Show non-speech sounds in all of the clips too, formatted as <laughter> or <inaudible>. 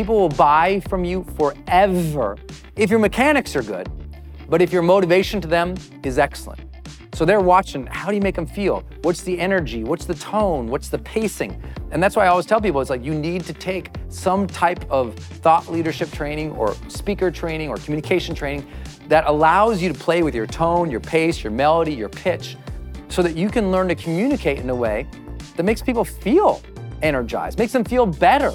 People will buy from you forever if your mechanics are good, but if your motivation to them is excellent. So they're watching how do you make them feel? What's the energy? What's the tone? What's the pacing? And that's why I always tell people it's like you need to take some type of thought leadership training or speaker training or communication training that allows you to play with your tone, your pace, your melody, your pitch, so that you can learn to communicate in a way that makes people feel energized, makes them feel better.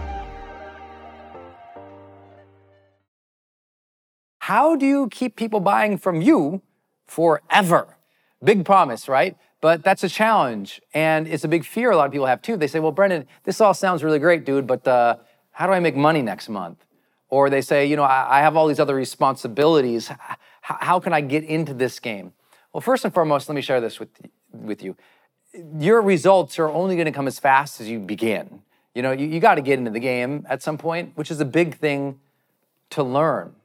How do you keep people buying from you forever? Big promise, right? But that's a challenge. And it's a big fear a lot of people have too. They say, well, Brendon, this all sounds really great, dude, but uh, how do I make money next month? Or they say, you know, I, I have all these other responsibilities. H- how can I get into this game? Well, first and foremost, let me share this with, with you. Your results are only going to come as fast as you begin. You know, you, you got to get into the game at some point, which is a big thing to learn.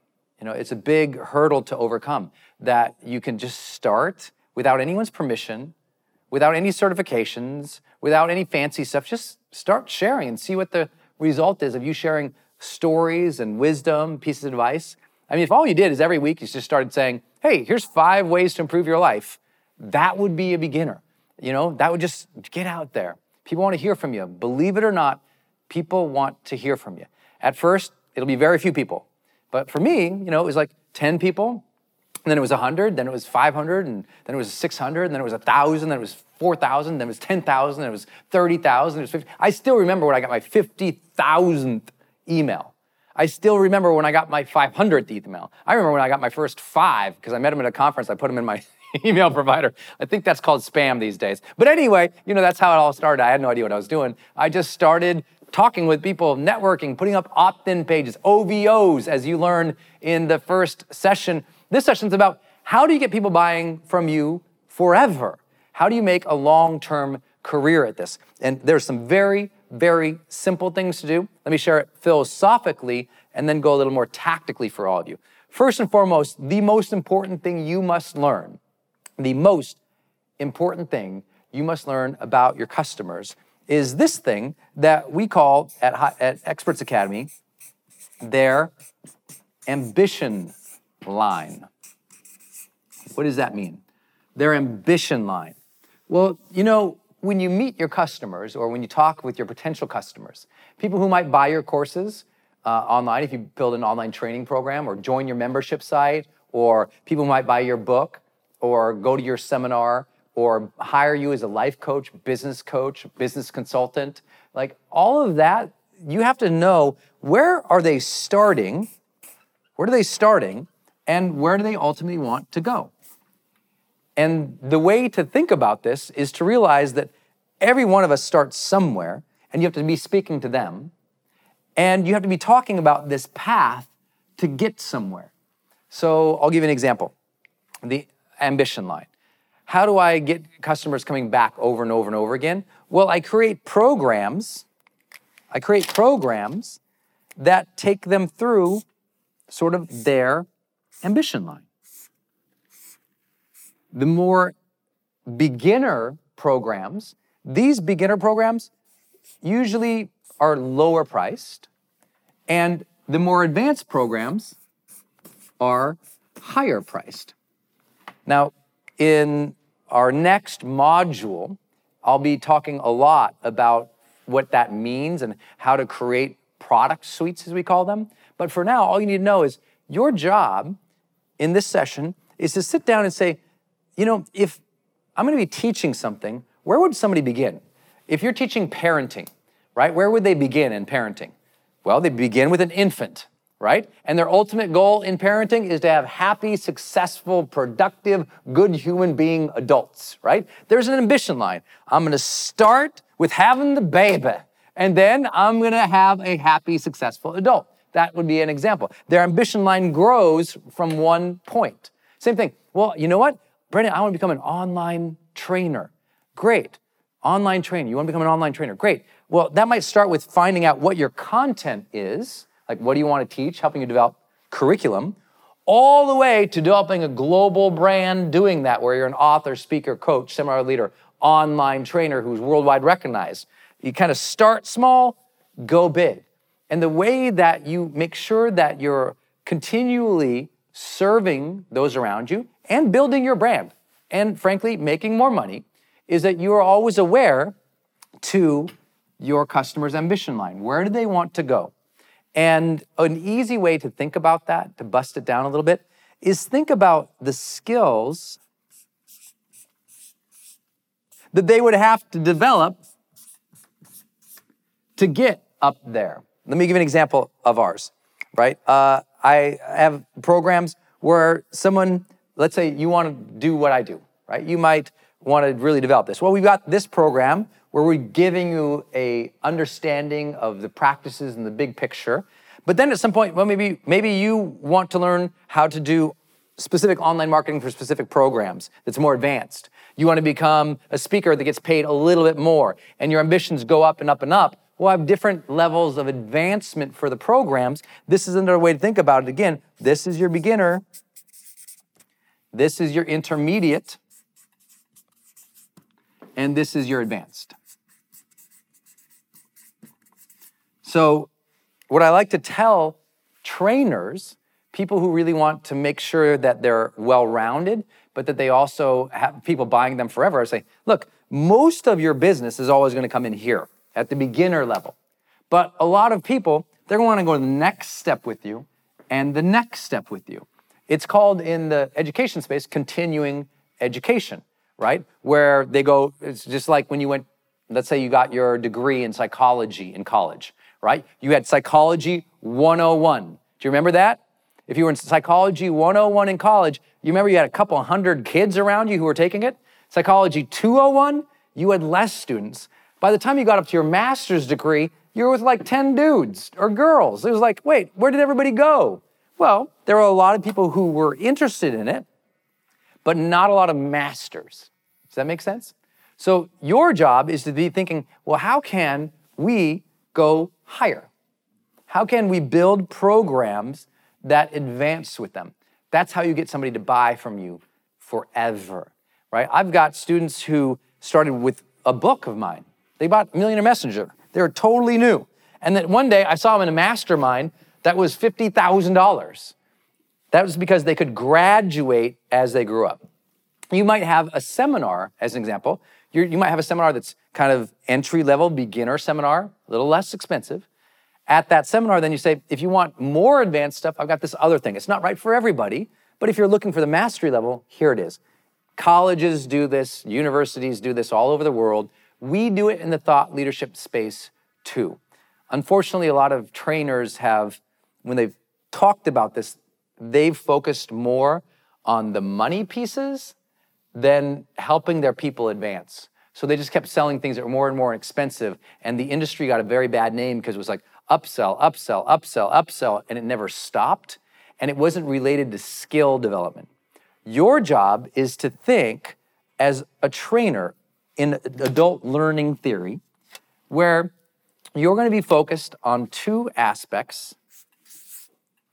You know, it's a big hurdle to overcome that you can just start without anyone's permission, without any certifications, without any fancy stuff. Just start sharing and see what the result is of you sharing stories and wisdom, pieces of advice. I mean, if all you did is every week you just started saying, hey, here's five ways to improve your life, that would be a beginner. You know, that would just get out there. People want to hear from you. Believe it or not, People want to hear from you. At first, it'll be very few people. But for me, you know, it was like 10 people, and then it was 100, then it was 500, and then it was 600, and then it was 1,000, then it was 4,000, then it was 10,000, then it was 30,000, it was 50. I still remember when I got my 50,000th email. I still remember when I got my 500th email. I remember when I got my first five, because I met him at a conference, I put him in my <laughs> email provider. I think that's called spam these days. But anyway, you know, that's how it all started. I had no idea what I was doing. I just started talking with people, networking, putting up opt in pages, OVOs, as you learned in the first session. This session is about how do you get people buying from you forever? How do you make a long term career at this? And there's some very, very simple things to do. Let me share it philosophically and then go a little more tactically for all of you. First and foremost, the most important thing you must learn, the most important thing you must learn about your customers is this thing that we call at, at Experts Academy their ambition line. What does that mean? Their ambition line. Well, you know, when you meet your customers or when you talk with your potential customers, people who might buy your courses uh, online, if you build an online training program or join your membership site, or people who might buy your book or go to your seminar or hire you as a life coach, business coach, business consultant, like all of that, you have to know where are they starting? Where are they starting? And where do they ultimately want to go? And the way to think about this is to realize that every one of us starts somewhere, and you have to be speaking to them, and you have to be talking about this path to get somewhere. So I'll give you an example the ambition line. How do I get customers coming back over and over and over again? Well, I create programs. I create programs that take them through sort of their ambition line the more beginner programs, these beginner programs usually are lower priced, and the more advanced programs are higher priced. Now, in our next module, I'll be talking a lot about what that means and how to create product suites, as we call them. But for now, all you need to know is your job in this session is to sit down and say, you know, if I'm going to be teaching something, where would somebody begin? If you're teaching parenting, right, where would they begin in parenting? Well, they begin with an infant, right? And their ultimate goal in parenting is to have happy, successful, productive, good human being adults, right? There's an ambition line. I'm going to start with having the baby, and then I'm going to have a happy, successful adult. That would be an example. Their ambition line grows from one point. Same thing. Well, you know what? Brendon, I want to become an online trainer. Great. Online trainer. You want to become an online trainer. Great. Well, that might start with finding out what your content is. Like, what do you want to teach? Helping you develop curriculum. All the way to developing a global brand doing that, where you're an author, speaker, coach, seminar leader, online trainer who's worldwide recognized. You kind of start small, go big. And the way that you make sure that you're continually serving those around you and building your brand and frankly making more money is that you are always aware to your customer's ambition line. Where do they want to go? And an easy way to think about that, to bust it down a little bit, is think about the skills that they would have to develop to get up there. Let me give an example of ours, right? Uh, I have programs where someone let's say you want to do what I do, right? You might want to really develop this. Well, we've got this program where we're giving you a understanding of the practices and the big picture. But then at some point, well, maybe maybe you want to learn how to do specific online marketing for specific programs that's more advanced. You want to become a speaker that gets paid a little bit more, and your ambitions go up and up and up. We'll have different levels of advancement for the programs. This is another way to think about it. Again, this is your beginner, this is your intermediate, and this is your advanced. So, what I like to tell trainers, people who really want to make sure that they're well rounded, but that they also have people buying them forever, I say, look, most of your business is always going to come in here at the beginner level. But a lot of people, they're going to want to go to the next step with you and the next step with you. It's called in the education space continuing education, right? Where they go, it's just like when you went, let's say you got your degree in psychology in college, right? You had psychology 101. Do you remember that? If you were in psychology 101 in college, you remember you had a couple hundred kids around you who were taking it? Psychology 201, you had less students. By the time you got up to your master's degree, you were with like 10 dudes or girls. It was like, wait, where did everybody go? Well, there were a lot of people who were interested in it, but not a lot of masters. Does that make sense? So your job is to be thinking, well, how can we go higher? How can we build programs that advance with them? That's how you get somebody to buy from you forever, right? I've got students who started with a book of mine. They bought Millionaire Messenger. They were totally new. And then one day I saw them in a mastermind that was $50,000. That was because they could graduate as they grew up. You might have a seminar, as an example. You're, you might have a seminar that's kind of entry level, beginner seminar, a little less expensive. At that seminar, then you say, if you want more advanced stuff, I've got this other thing. It's not right for everybody, but if you're looking for the mastery level, here it is. Colleges do this, universities do this all over the world. We do it in the thought leadership space too. Unfortunately, a lot of trainers have, when they've talked about this, they've focused more on the money pieces than helping their people advance. So they just kept selling things that were more and more expensive, and the industry got a very bad name because it was like upsell, upsell, upsell, upsell, and it never stopped, and it wasn't related to skill development. Your job is to think as a trainer in adult learning theory, where you're going to be focused on two aspects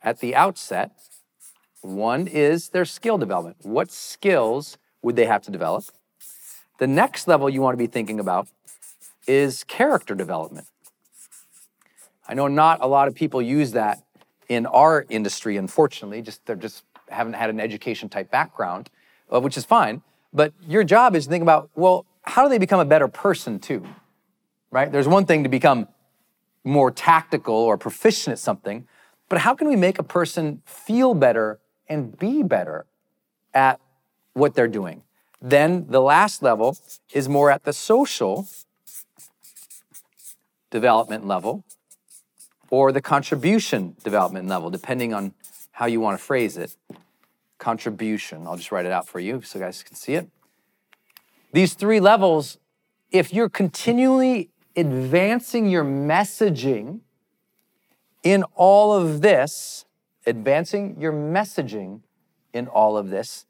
at the outset. One is their skill development. What skills would they have to develop? The next level you want to be thinking about is character development. I know not a lot of people use that in our industry, unfortunately. Just they're just haven't had an education type background, uh, which is fine. But your job is to think about, well, how do they become a better person too? Right? There's one thing to become more tactical or proficient at something, but how can we make a person feel better and be better at what they're doing? Then the last level is more at the social development level or the contribution development level, depending on how you want to phrase it. Contribution. I'll just write it out for you so you guys can see it. These three levels, if you're continually advancing your messaging in all of this, advancing your messaging in all of this,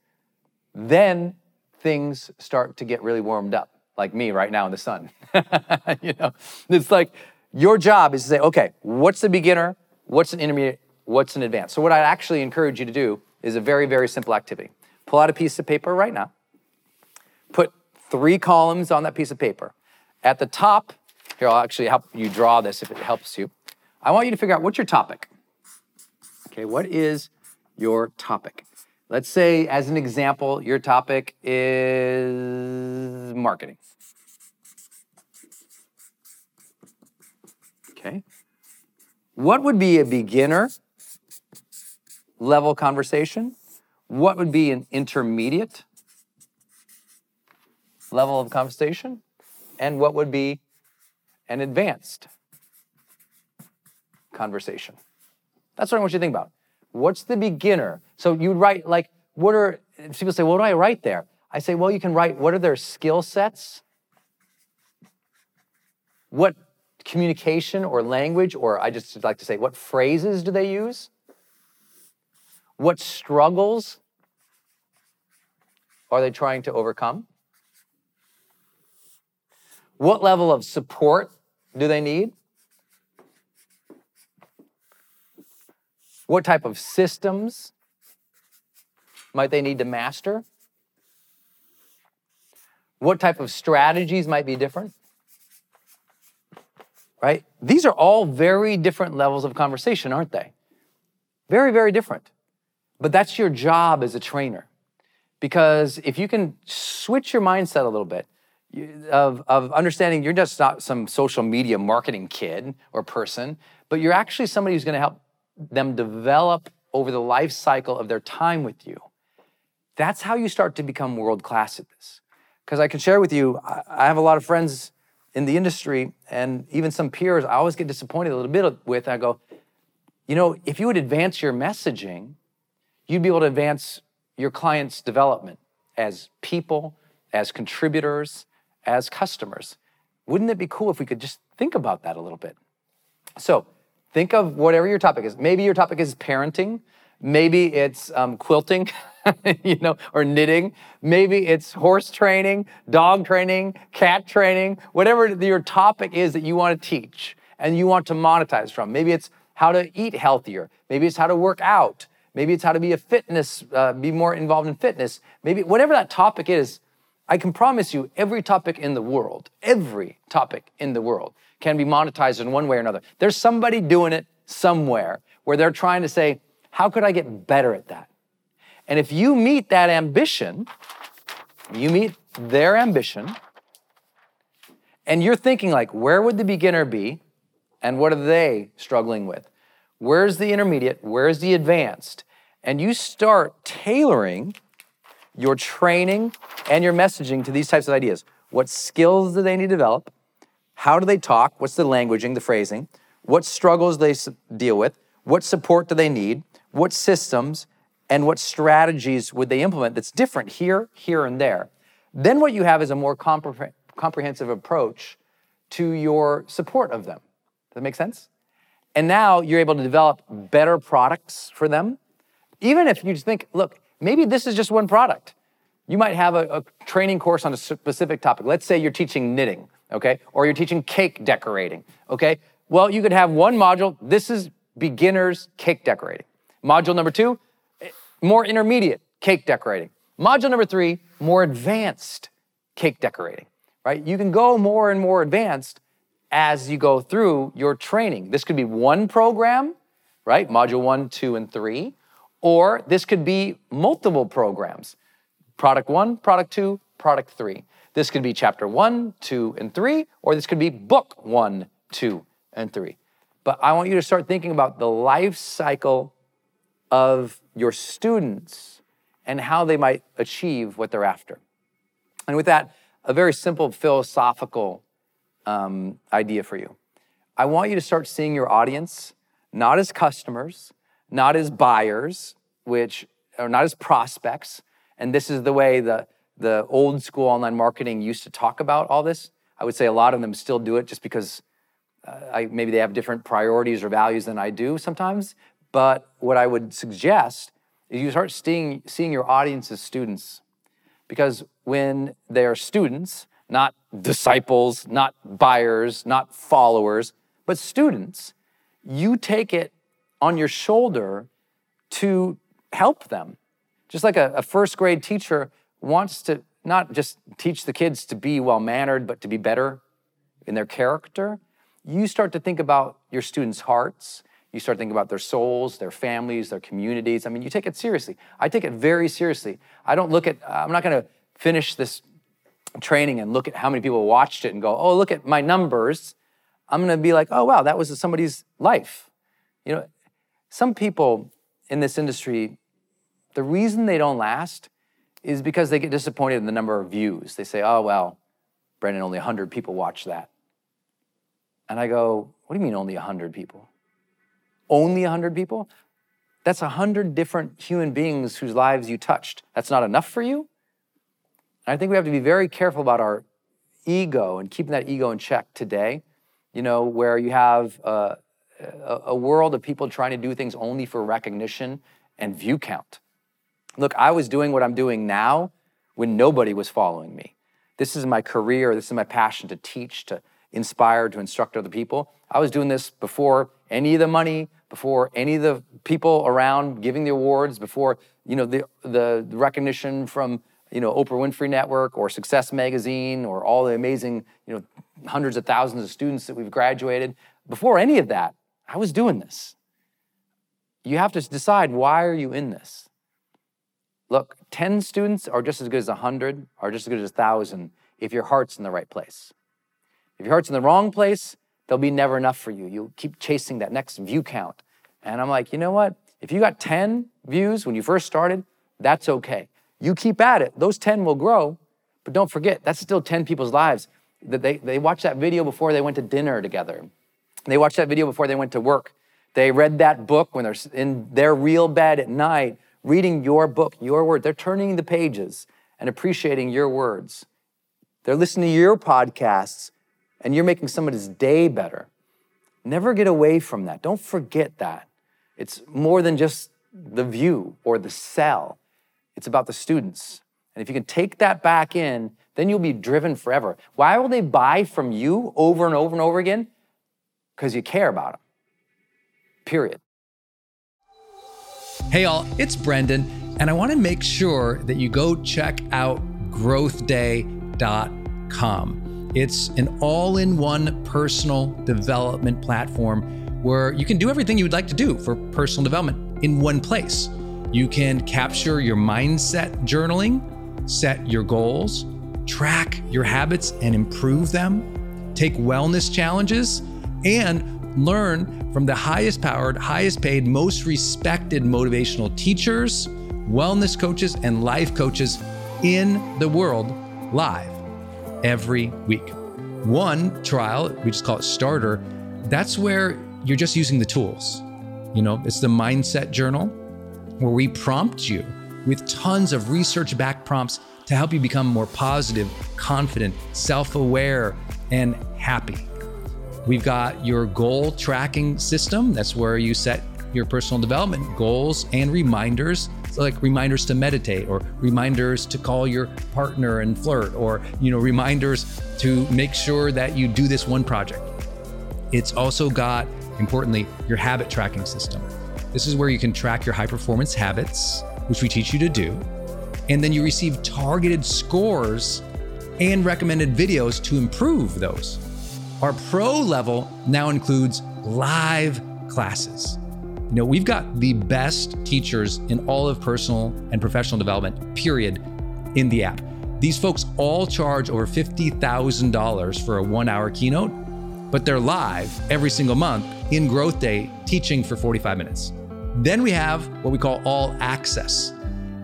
then things start to get really warmed up, like me right now in the sun. <laughs> you know, it's like your job is to say, okay, what's the beginner? What's an intermediate? What's an advanced? So, what I'd actually encourage you to do is a very, very simple activity. Pull out a piece of paper right now, put three columns on that piece of paper. At the top, here, I'll actually help you draw this if it helps you. I want you to figure out what's your topic. Okay, what is your topic? Let's say, as an example, your topic is marketing. Okay. What would be a beginner level conversation? What would be an intermediate level of conversation? And what would be an advanced conversation? That's what I want you to think about. What's the beginner? So you write like, what are, people say, what do I write there? I say, well, you can write what are their skill sets? What communication or language, or I just like to say, what phrases do they use? What struggles are they trying to overcome? What level of support do they need? What type of systems might they need to master? What type of strategies might be different? right? These are all very different levels of conversation, aren't they? Very, very different. But that's your job as a trainer. Because if you can switch your mindset a little bit, of, of understanding you're just not some social media marketing kid or person, but you're actually somebody who's going to help them develop over the life cycle of their time with you. That's how you start to become world class at this. Because I can share with you, I have a lot of friends in the industry and even some peers I always get disappointed a little bit with. I go, you know, if you would advance your messaging, you'd be able to advance your clients' development as people, as contributors, as customers. Wouldn't it be cool if we could just think about that a little bit? So think of whatever your topic is. Maybe your topic is parenting. Maybe it's um, quilting, <laughs> you know, or knitting. Maybe it's horse training, dog training, cat training, whatever your topic is that you want to teach and you want to monetize from. Maybe it's how to eat healthier. Maybe it's how to work out. Maybe it's how to be a fitness, uh, be more involved in fitness. Maybe whatever that topic is, I can promise you every topic in the world, every topic in the world can be monetized in one way or another. There's somebody doing it somewhere where they're trying to say, how could I get better at that? And if you meet that ambition, you meet their ambition, and you're thinking like, where would the beginner be? And what are they struggling with? Where's the intermediate? Where's the advanced? And you start tailoring your training and your messaging to these types of ideas. What skills do they need to develop? How do they talk? What's the languaging, the phrasing? What struggles they deal with? What support do they need? What systems and what strategies would they implement that's different here, here, and there? Then what you have is a more compre- comprehensive approach to your support of them. Does that make sense? And now you're able to develop better products for them. Even if you just think, look, maybe this is just one product. You might have a, a training course on a specific topic. Let's say you're teaching knitting, okay? Or you're teaching cake decorating, okay? Well, you could have one module. This is beginners cake decorating. Module number two, more intermediate cake decorating. Module number three, more advanced cake decorating, right? You can go more and more advanced as you go through your training. This could be one program, right? Module one, two, and three. Or this could be multiple programs product one, product two, product three. This could be chapter one, two, and three, or this could be book one, two, and three. But I want you to start thinking about the life cycle of your students and how they might achieve what they're after. And with that, a very simple philosophical um, idea for you. I want you to start seeing your audience not as customers, not as buyers, which are not as prospects. And this is the way the, the old school online marketing used to talk about all this. I would say a lot of them still do it just because uh, I, maybe they have different priorities or values than I do sometimes. But what I would suggest is you start seeing, seeing your audience as students. Because when they're students, not disciples, not buyers, not followers, but students, you take it on your shoulder to help them. Just like a, a first grade teacher wants to not just teach the kids to be well mannered, but to be better in their character, you start to think about your students' hearts. You start thinking about their souls, their families, their communities. I mean, you take it seriously. I take it very seriously. I don't look at, I'm not going to finish this training and look at how many people watched it and go, oh, look at my numbers. I'm going to be like, oh, wow, that was somebody's life. You know, some people in this industry, the reason they don't last is because they get disappointed in the number of views. They say, oh, well, Brendon, only 100 people watch that. And I go, what do you mean only 100 people? Only 100 people? That's 100 different human beings whose lives you touched. That's not enough for you? And I think we have to be very careful about our ego and keeping that ego in check today, you know, where you have uh, a, a world of people trying to do things only for recognition and view count. Look, I was doing what I'm doing now when nobody was following me. This is my career, this is my passion to teach, to inspire, to instruct other people. I was doing this before any of the money, before any of the people around giving the awards, before you know the the recognition from you know Oprah Winfrey Network or Success Magazine or all the amazing you know hundreds of thousands of students that we've graduated. Before any of that, I was doing this. You have to decide why are you in this. Look, 10 students are just as good as 100, are just as good as 1,000 if your heart's in the right place. If your heart's in the wrong place, there'll be never enough for you. You'll keep chasing that next view count. And I'm like, you know what? If you got 10 views when you first started, that's okay. You keep at it. Those 10 will grow, but don't forget, that's still 10 people's lives. That they, they watched that video before they went to dinner together. They watched that video before they went to work. They read that book when they're in their real bed at night, reading your book, your word. They're turning the pages and appreciating your words. They're listening to your podcasts, and you're making somebody's day better. Never get away from that. Don't forget that. It's more than just the view or the sell, it's about the students. And if you can take that back in, then you'll be driven forever. Why will they buy from you over and over and over again? Because you care about them. Period. Hey, all, it's Brendon, and I want to make sure that you go check out growthday.com. It's an all in one personal development platform where you can do everything you would like to do for personal development in one place. You can capture your mindset journaling, set your goals, track your habits and improve them, take wellness challenges, and learn from the highest powered, highest paid, most respected motivational teachers, wellness coaches, and life coaches in the world live every week. One trial, we just call it starter, that's where you're just using the tools. You know, it's the mindset journal where we prompt you with tons of research backed prompts to help you become more positive, confident, self aware, and happy. We've got your goal tracking system. That's where you set your personal development goals and reminders like reminders to meditate or reminders to call your partner and flirt or you know reminders to make sure that you do this one project. It's also got importantly your habit tracking system. This is where you can track your high performance habits which we teach you to do and then you receive targeted scores and recommended videos to improve those our pro level now includes live classes. You know, we've got the best teachers in all of personal and professional development, period, in the app. These folks all charge over $50,000 for a one hour keynote, but they're live every single month in Growth Day teaching for 45 minutes. Then we have what we call all access.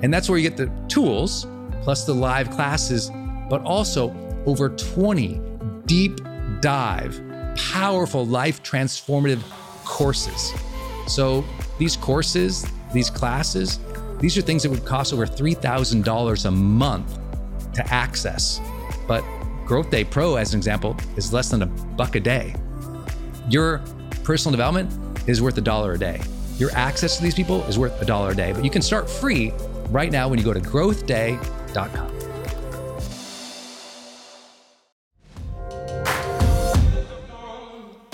And that's where you get the tools plus the live classes, but also over 20 deep dive, powerful, life transformative courses. So these courses, these classes, these are things that would cost over $3,000 a month to access. But Growth Day Pro, as an example, is less than a buck a day. Your personal development is worth a dollar a day. Your access to these people is worth a dollar a day. But you can start free right now when you go to growthday.com.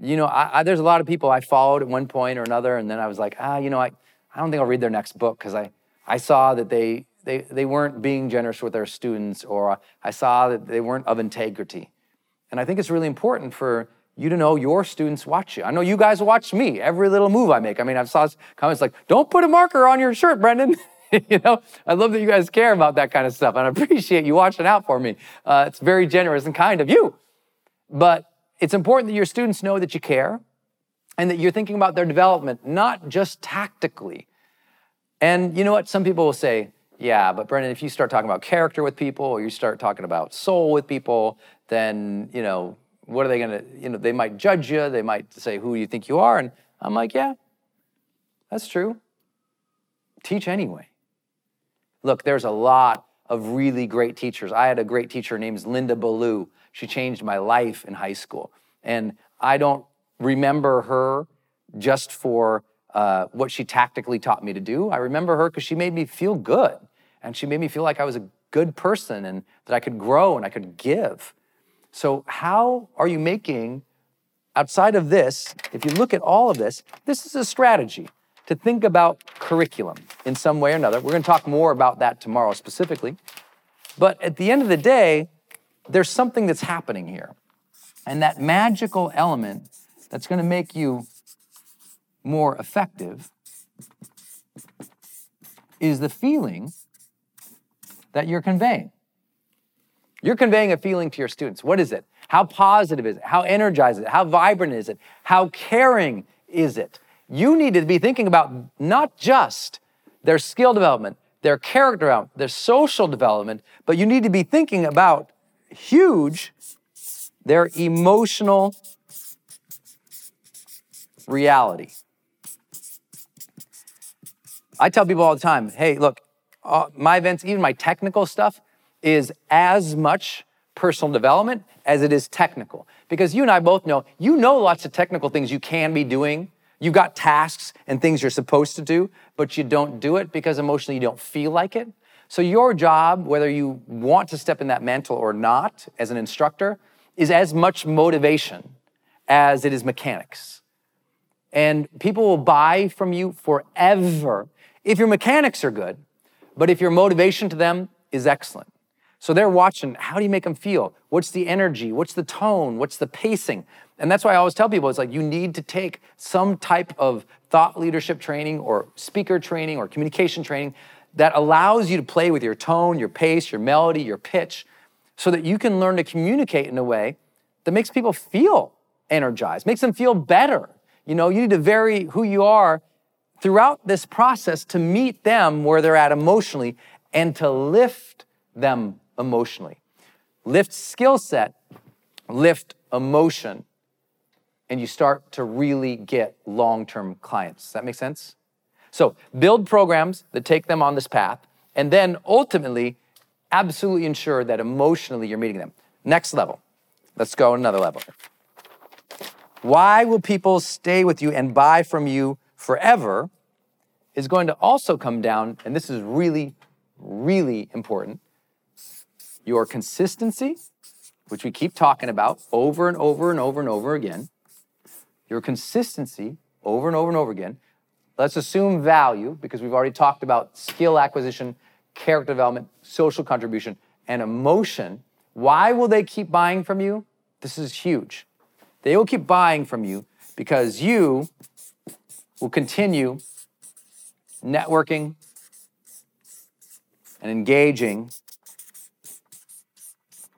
You know, I, I, there's a lot of people I followed at one point or another, and then I was like, ah, you know, I, I don't think I'll read their next book because I, I saw that they, they, they weren't being generous with their students, or I saw that they weren't of integrity. And I think it's really important for you to know your students watch you. I know you guys watch me, every little move I make. I mean, I've saw comments like, don't put a marker on your shirt, Brendon." <laughs> you know, I love that you guys care about that kind of stuff, and I appreciate you watching out for me. Uh, it's very generous and kind of you. But it's important that your students know that you care and that you're thinking about their development, not just tactically. And you know what? Some people will say, yeah, but Brendon, if you start talking about character with people or you start talking about soul with people, then, you know, what are they going to, you know, they might judge you. They might say, who you think you are? And I'm like, yeah, that's true. Teach anyway. Look, there's a lot of really great teachers. I had a great teacher named Linda Ballou. She changed my life in high school. And I don't remember her just for uh, what she tactically taught me to do. I remember her because she made me feel good. And she made me feel like I was a good person and that I could grow and I could give. So, how are you making, outside of this, if you look at all of this, this is a strategy to think about curriculum in some way or another. We're going to talk more about that tomorrow specifically. But at the end of the day, there's something that's happening here. And that magical element that's going to make you more effective is the feeling that you're conveying. You're conveying a feeling to your students. What is it? How positive is it? How energized is it? How vibrant is it? How caring is it? You need to be thinking about not just their skill development, their character development, their social development, but you need to be thinking about huge their emotional reality. I tell people all the time, hey, look, uh, my events, even my technical stuff, is as much personal development as it is technical. Because you and I both know, you know lots of technical things you can be doing. You've got tasks and things you're supposed to do, but you don't do it because emotionally you don't feel like it. So your job, whether you want to step in that mantle or not as an instructor, is as much motivation as it is mechanics. And people will buy from you forever if your mechanics are good, but if your motivation to them is excellent. So they're watching, how do you make them feel? What's the energy? What's the tone? What's the pacing? And that's why I always tell people it's like you need to take some type of thought leadership training or speaker training or communication training that allows you to play with your tone, your pace, your melody, your pitch, so that you can learn to communicate in a way that makes people feel energized, makes them feel better. You know, you need to vary who you are throughout this process to meet them where they're at emotionally and to lift them emotionally. Lift skill set, lift emotion, and you start to really get long term clients. Does that make sense? So, build programs that take them on this path, and then ultimately, absolutely ensure that emotionally you're meeting them. Next level. Let's go another level. Why will people stay with you and buy from you forever? Is going to also come down, and this is really, really important your consistency, which we keep talking about over and over and over and over again, your consistency over and over and over again. Let's assume value because we've already talked about skill acquisition, character development, social contribution, and emotion. Why will they keep buying from you? This is huge. They will keep buying from you because you will continue networking and engaging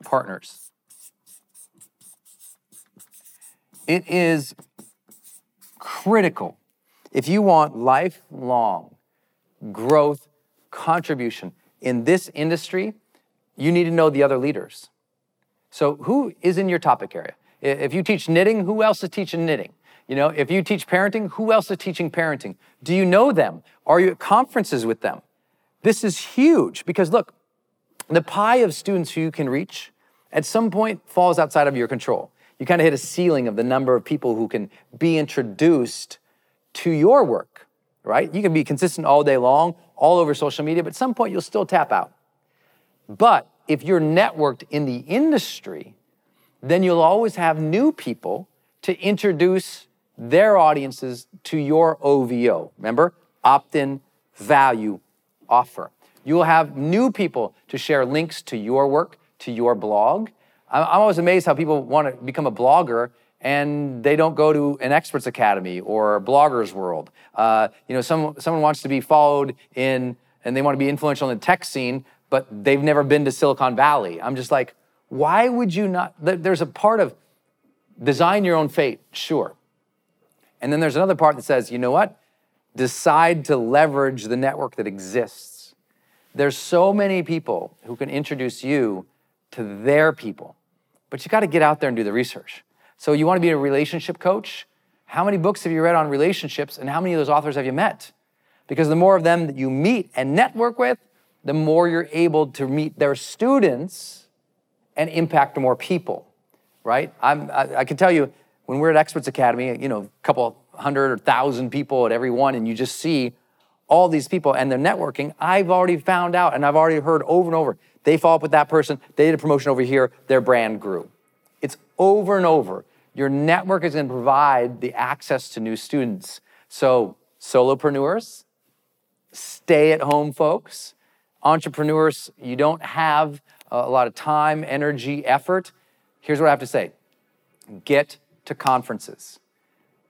partners. It is critical if you want lifelong growth, contribution in this industry, you need to know the other leaders. So, who is in your topic area? If you teach knitting, who else is teaching knitting? You know, if you teach parenting, who else is teaching parenting? Do you know them? Are you at conferences with them? This is huge because look, the pie of students who you can reach at some point falls outside of your control. You kind of hit a ceiling of the number of people who can be introduced to your work, right? You can be consistent all day long, all over social media, but at some point you'll still tap out. But if you're networked in the industry, then you'll always have new people to introduce their audiences to your OVO. Remember? Opt in, value, offer. You'll have new people to share links to your work, to your blog. I'm I'm always amazed how people want to become a blogger and they don't go to an experts academy or bloggers world. Uh, you know, some, someone wants to be followed in, and they want to be influential in the tech scene, but they've never been to Silicon Valley. I'm just like, why would you not? There's a part of design your own fate, sure. And then there's another part that says, you know what? Decide to leverage the network that exists. There's so many people who can introduce you to their people, but you got to get out there and do the research. So you want to be a relationship coach? How many books have you read on relationships and how many of those authors have you met? Because the more of them that you meet and network with, the more you're able to meet their students and impact more people, right? I'm, I, I can tell you, when we're at Experts Academy, you know, a couple hundred or thousand people at every one, and you just see all these people and they're networking, I've already found out and I've already heard over and over, they follow up with that person, they did a promotion over here, their brand grew. It's over and over. Your network is gonna provide the access to new students. So, solopreneurs, stay at home folks, entrepreneurs, you don't have a lot of time, energy, effort. Here's what I have to say get to conferences.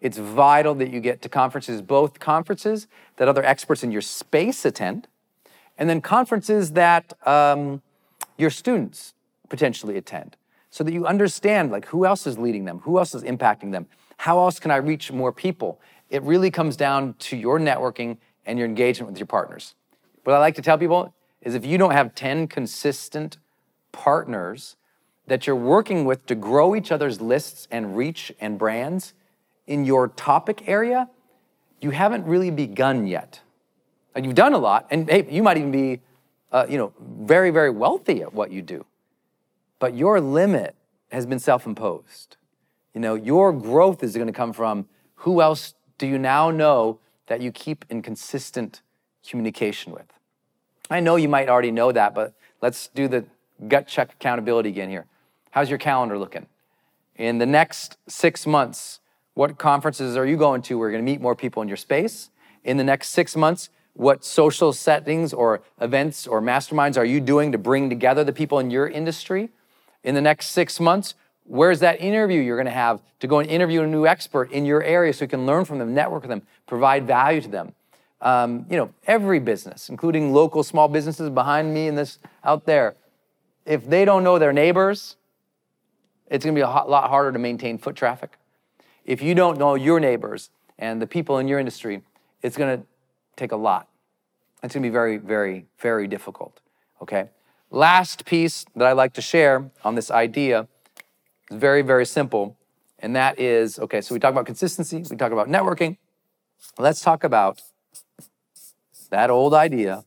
It's vital that you get to conferences, both conferences that other experts in your space attend, and then conferences that um, your students potentially attend so that you understand like who else is leading them who else is impacting them how else can i reach more people? It really comes down to your networking and your engagement with your partners. What i like to tell people is if you don't have 10 consistent partners that you're working with to grow each other's lists and reach and brands in your topic area you haven't really begun yet you've done a lot, and hey, you might even be, uh, you know, very, very wealthy at what you do. But your limit has been self-imposed. You know, your growth is going to come from who else do you now know that you keep in consistent communication with. I know you might already know that, but let's do the gut check accountability again here. How's your calendar looking? In the next six months, what conferences are you going to? We're going to meet more people in your space. In the next six months, what social settings or events or masterminds are you doing to bring together the people in your industry? In the next six months, where's that interview you're going to have to go and interview a new expert in your area so you can learn from them, network with them, provide value to them? Um, you know, every business, including local small businesses behind me and this out there, if they don't know their neighbors, it's going to be a lot harder to maintain foot traffic. If you don't know your neighbors and the people in your industry, it's going to take a lot. It's going to be very, very, very difficult. Okay. Last piece that I like to share on this idea is very, very simple, and that is okay. So we talk about consistency, we talk about networking. Let's talk about that old idea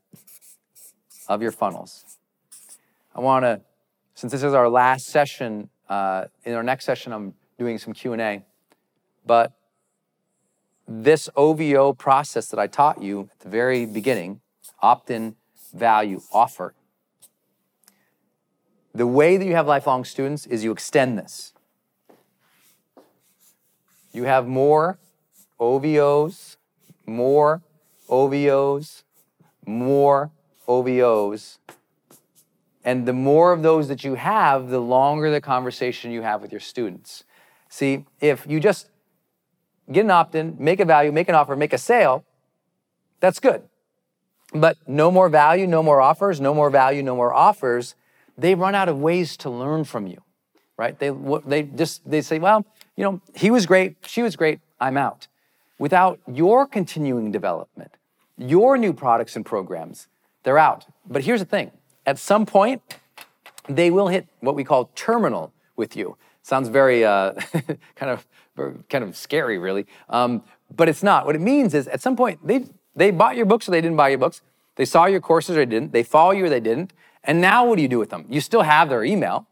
of your funnels. I want to, since this is our last session, uh, in our next session, I'm doing some Q and A, but this OVO process that I taught you at the very beginning, opt in, value, offer. The way that you have lifelong students is you extend this. You have more OVOs, more OVOs, more OVOs. And the more of those that you have, the longer the conversation you have with your students. See, if you just get an opt in, make a value, make an offer, make a sale, that's good. But no more value, no more offers, no more value, no more offers, they run out of ways to learn from you, right? They, they just, they say, well, you know, he was great, she was great, I'm out. Without your continuing development, your new products and programs, they're out. But here's the thing at some point, they will hit what we call terminal with you. Sounds very uh, <laughs> kind of kind of scary, really. Um, but it's not. What it means is at some point they they bought your books or they didn't buy your books. They saw your courses or they didn't. They follow you or they didn't. And now what do you do with them? You still have their email.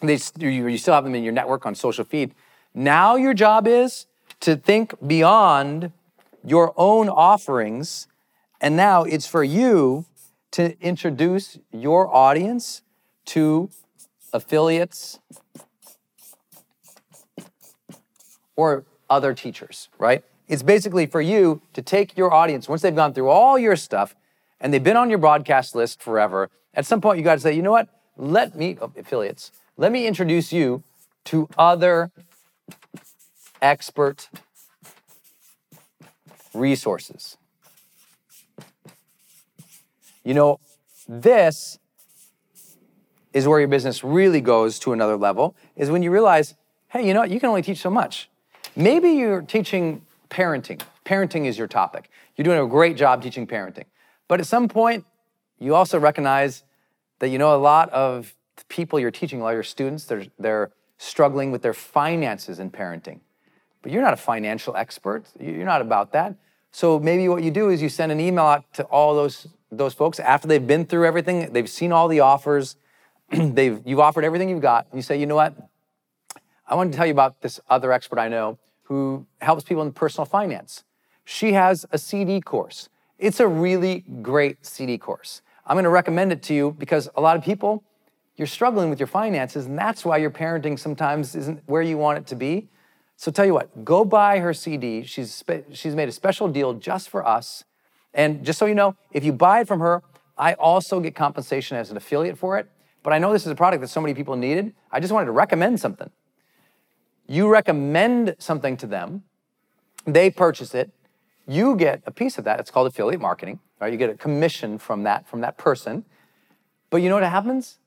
They, you, you still have them in your network on social feed. Now your job is to think beyond your own offerings, and now it's for you to introduce your audience to affiliates or other teachers, right? It's basically for you to take your audience, once they've gone through all your stuff and they've been on your broadcast list forever, at some point you got to say, you know what? Let me, oh, affiliates, let me introduce you to other expert resources. You know, this is where your business really goes to another level, is when you realize, hey, you know what, you can only teach so much. Maybe you're teaching parenting. Parenting is your topic. You're doing a great job teaching parenting. But at some point, you also recognize that you know a lot of people you're teaching, a lot of your students, they're, they're struggling with their finances in parenting. But you're not a financial expert. You're not about that. So maybe what you do is you send an email out to all those those folks after they've been through everything, they've seen all the offers, <clears throat> they've you've offered everything you've got, and you say, you know what? I wanted to tell you about this other expert I know who helps people in personal finance. She has a CD course. It's a really great CD course. I'm going to recommend it to you because a lot of people, you're struggling with your finances, and that's why your parenting sometimes isn't where you want it to be. So tell you what, go buy her CD. She's, spe- she's made a special deal just for us. And just so you know, if you buy it from her, I also get compensation as an affiliate for it. But I know this is a product that so many people needed. I just wanted to recommend something. You recommend something to them, they purchase it, you get a piece of that. It's called affiliate marketing, right? You get a commission from that from that person. But you know what happens?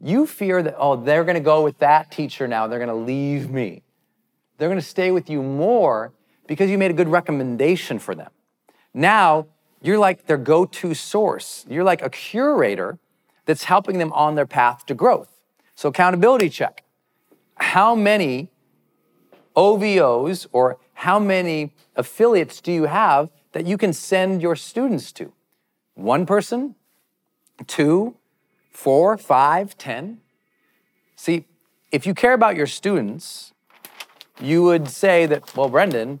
You fear that oh, they're going to go with that teacher now. They're going to leave me. They're going to stay with you more because you made a good recommendation for them. Now, you're like their go to source. You're like a curator that's helping them on their path to growth. So, accountability check. How many OVOs or how many affiliates do you have that you can send your students to? One person? Two? Four? Five? Ten? See, if you care about your students, you would say that, well, Brendon,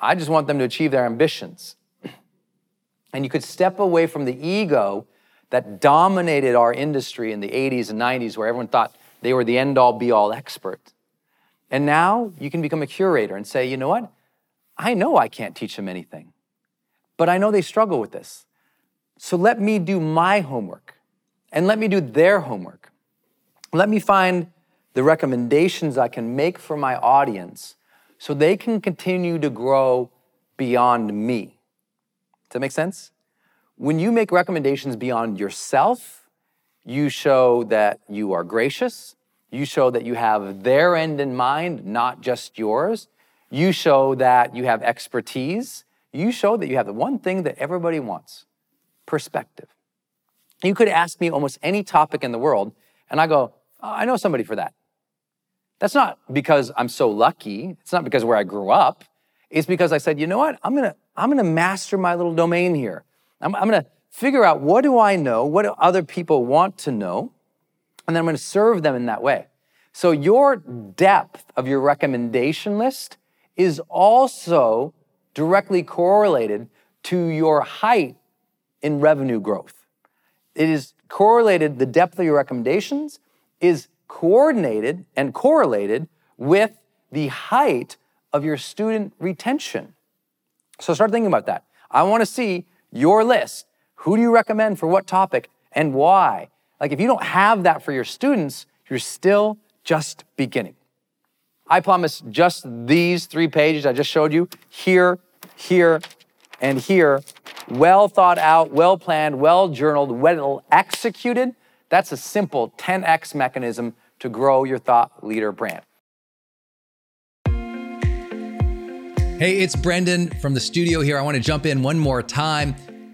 I just want them to achieve their ambitions. <clears throat> And you could step away from the ego that dominated our industry in the 80s and 90s, where everyone thought they were the end all be all expert. And now you can become a curator and say, you know what? I know I can't teach them anything, but I know they struggle with this. So let me do my homework and let me do their homework. Let me find the recommendations I can make for my audience so they can continue to grow beyond me. Does that make sense? When you make recommendations beyond yourself, you show that you are gracious. You show that you have their end in mind, not just yours. You show that you have expertise. You show that you have the one thing that everybody wants perspective. You could ask me almost any topic in the world, and I go, oh, I know somebody for that. That's not because I'm so lucky. It's not because where I grew up. It's because I said, you know what? I'm gonna, I'm gonna master my little domain here. I'm, I'm gonna figure out what do I know, what do other people want to know, and then I'm gonna serve them in that way. So your depth of your recommendation list is also directly correlated to your height in revenue growth. It is correlated, the depth of your recommendations is coordinated and correlated with the height of your student retention. So start thinking about that. I want to see your list. Who do you recommend for what topic and why? Like if you don't have that for your students, you're still just beginning. I promise just these three pages I just showed you here, here, and here, well thought out, well planned, well journaled, well executed. That's a simple 10x mechanism to grow your thought leader brand. Hey, it's Brendon from the studio here. I want to jump in one more time